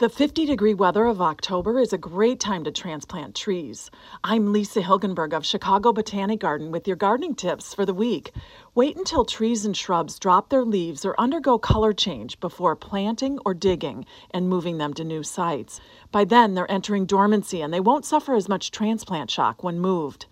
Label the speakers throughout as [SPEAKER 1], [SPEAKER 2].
[SPEAKER 1] The 50 degree weather of October is a great time to transplant trees. I'm Lisa Hilgenberg of Chicago Botanic Garden with your gardening tips for the week. Wait until trees and shrubs drop their leaves or undergo color change before planting or digging and moving them to new sites. By then, they're entering dormancy and they won't suffer as much transplant shock when moved.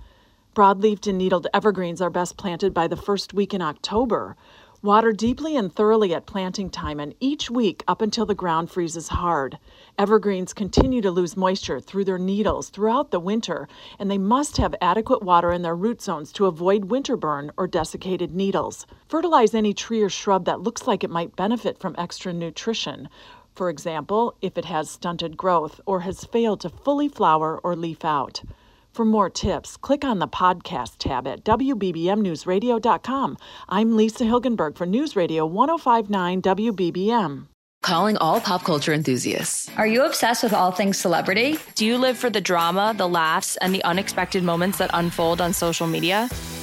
[SPEAKER 1] Broadleafed and needled evergreens are best planted by the first week in October. Water deeply and thoroughly at planting time and each week up until the ground freezes hard. Evergreens continue to lose moisture through their needles throughout the winter, and they must have adequate water in their root zones to avoid winter burn or desiccated needles. Fertilize any tree or shrub that looks like it might benefit from extra nutrition. For example, if it has stunted growth or has failed to fully flower or leaf out. For more tips, click on the podcast tab at WBBMNewsRadio.com. I'm Lisa Hilgenberg for News Radio 1059 WBBM.
[SPEAKER 2] Calling all pop culture enthusiasts.
[SPEAKER 3] Are you obsessed with all things celebrity?
[SPEAKER 4] Do you live for the drama, the laughs, and the unexpected moments that unfold on social media?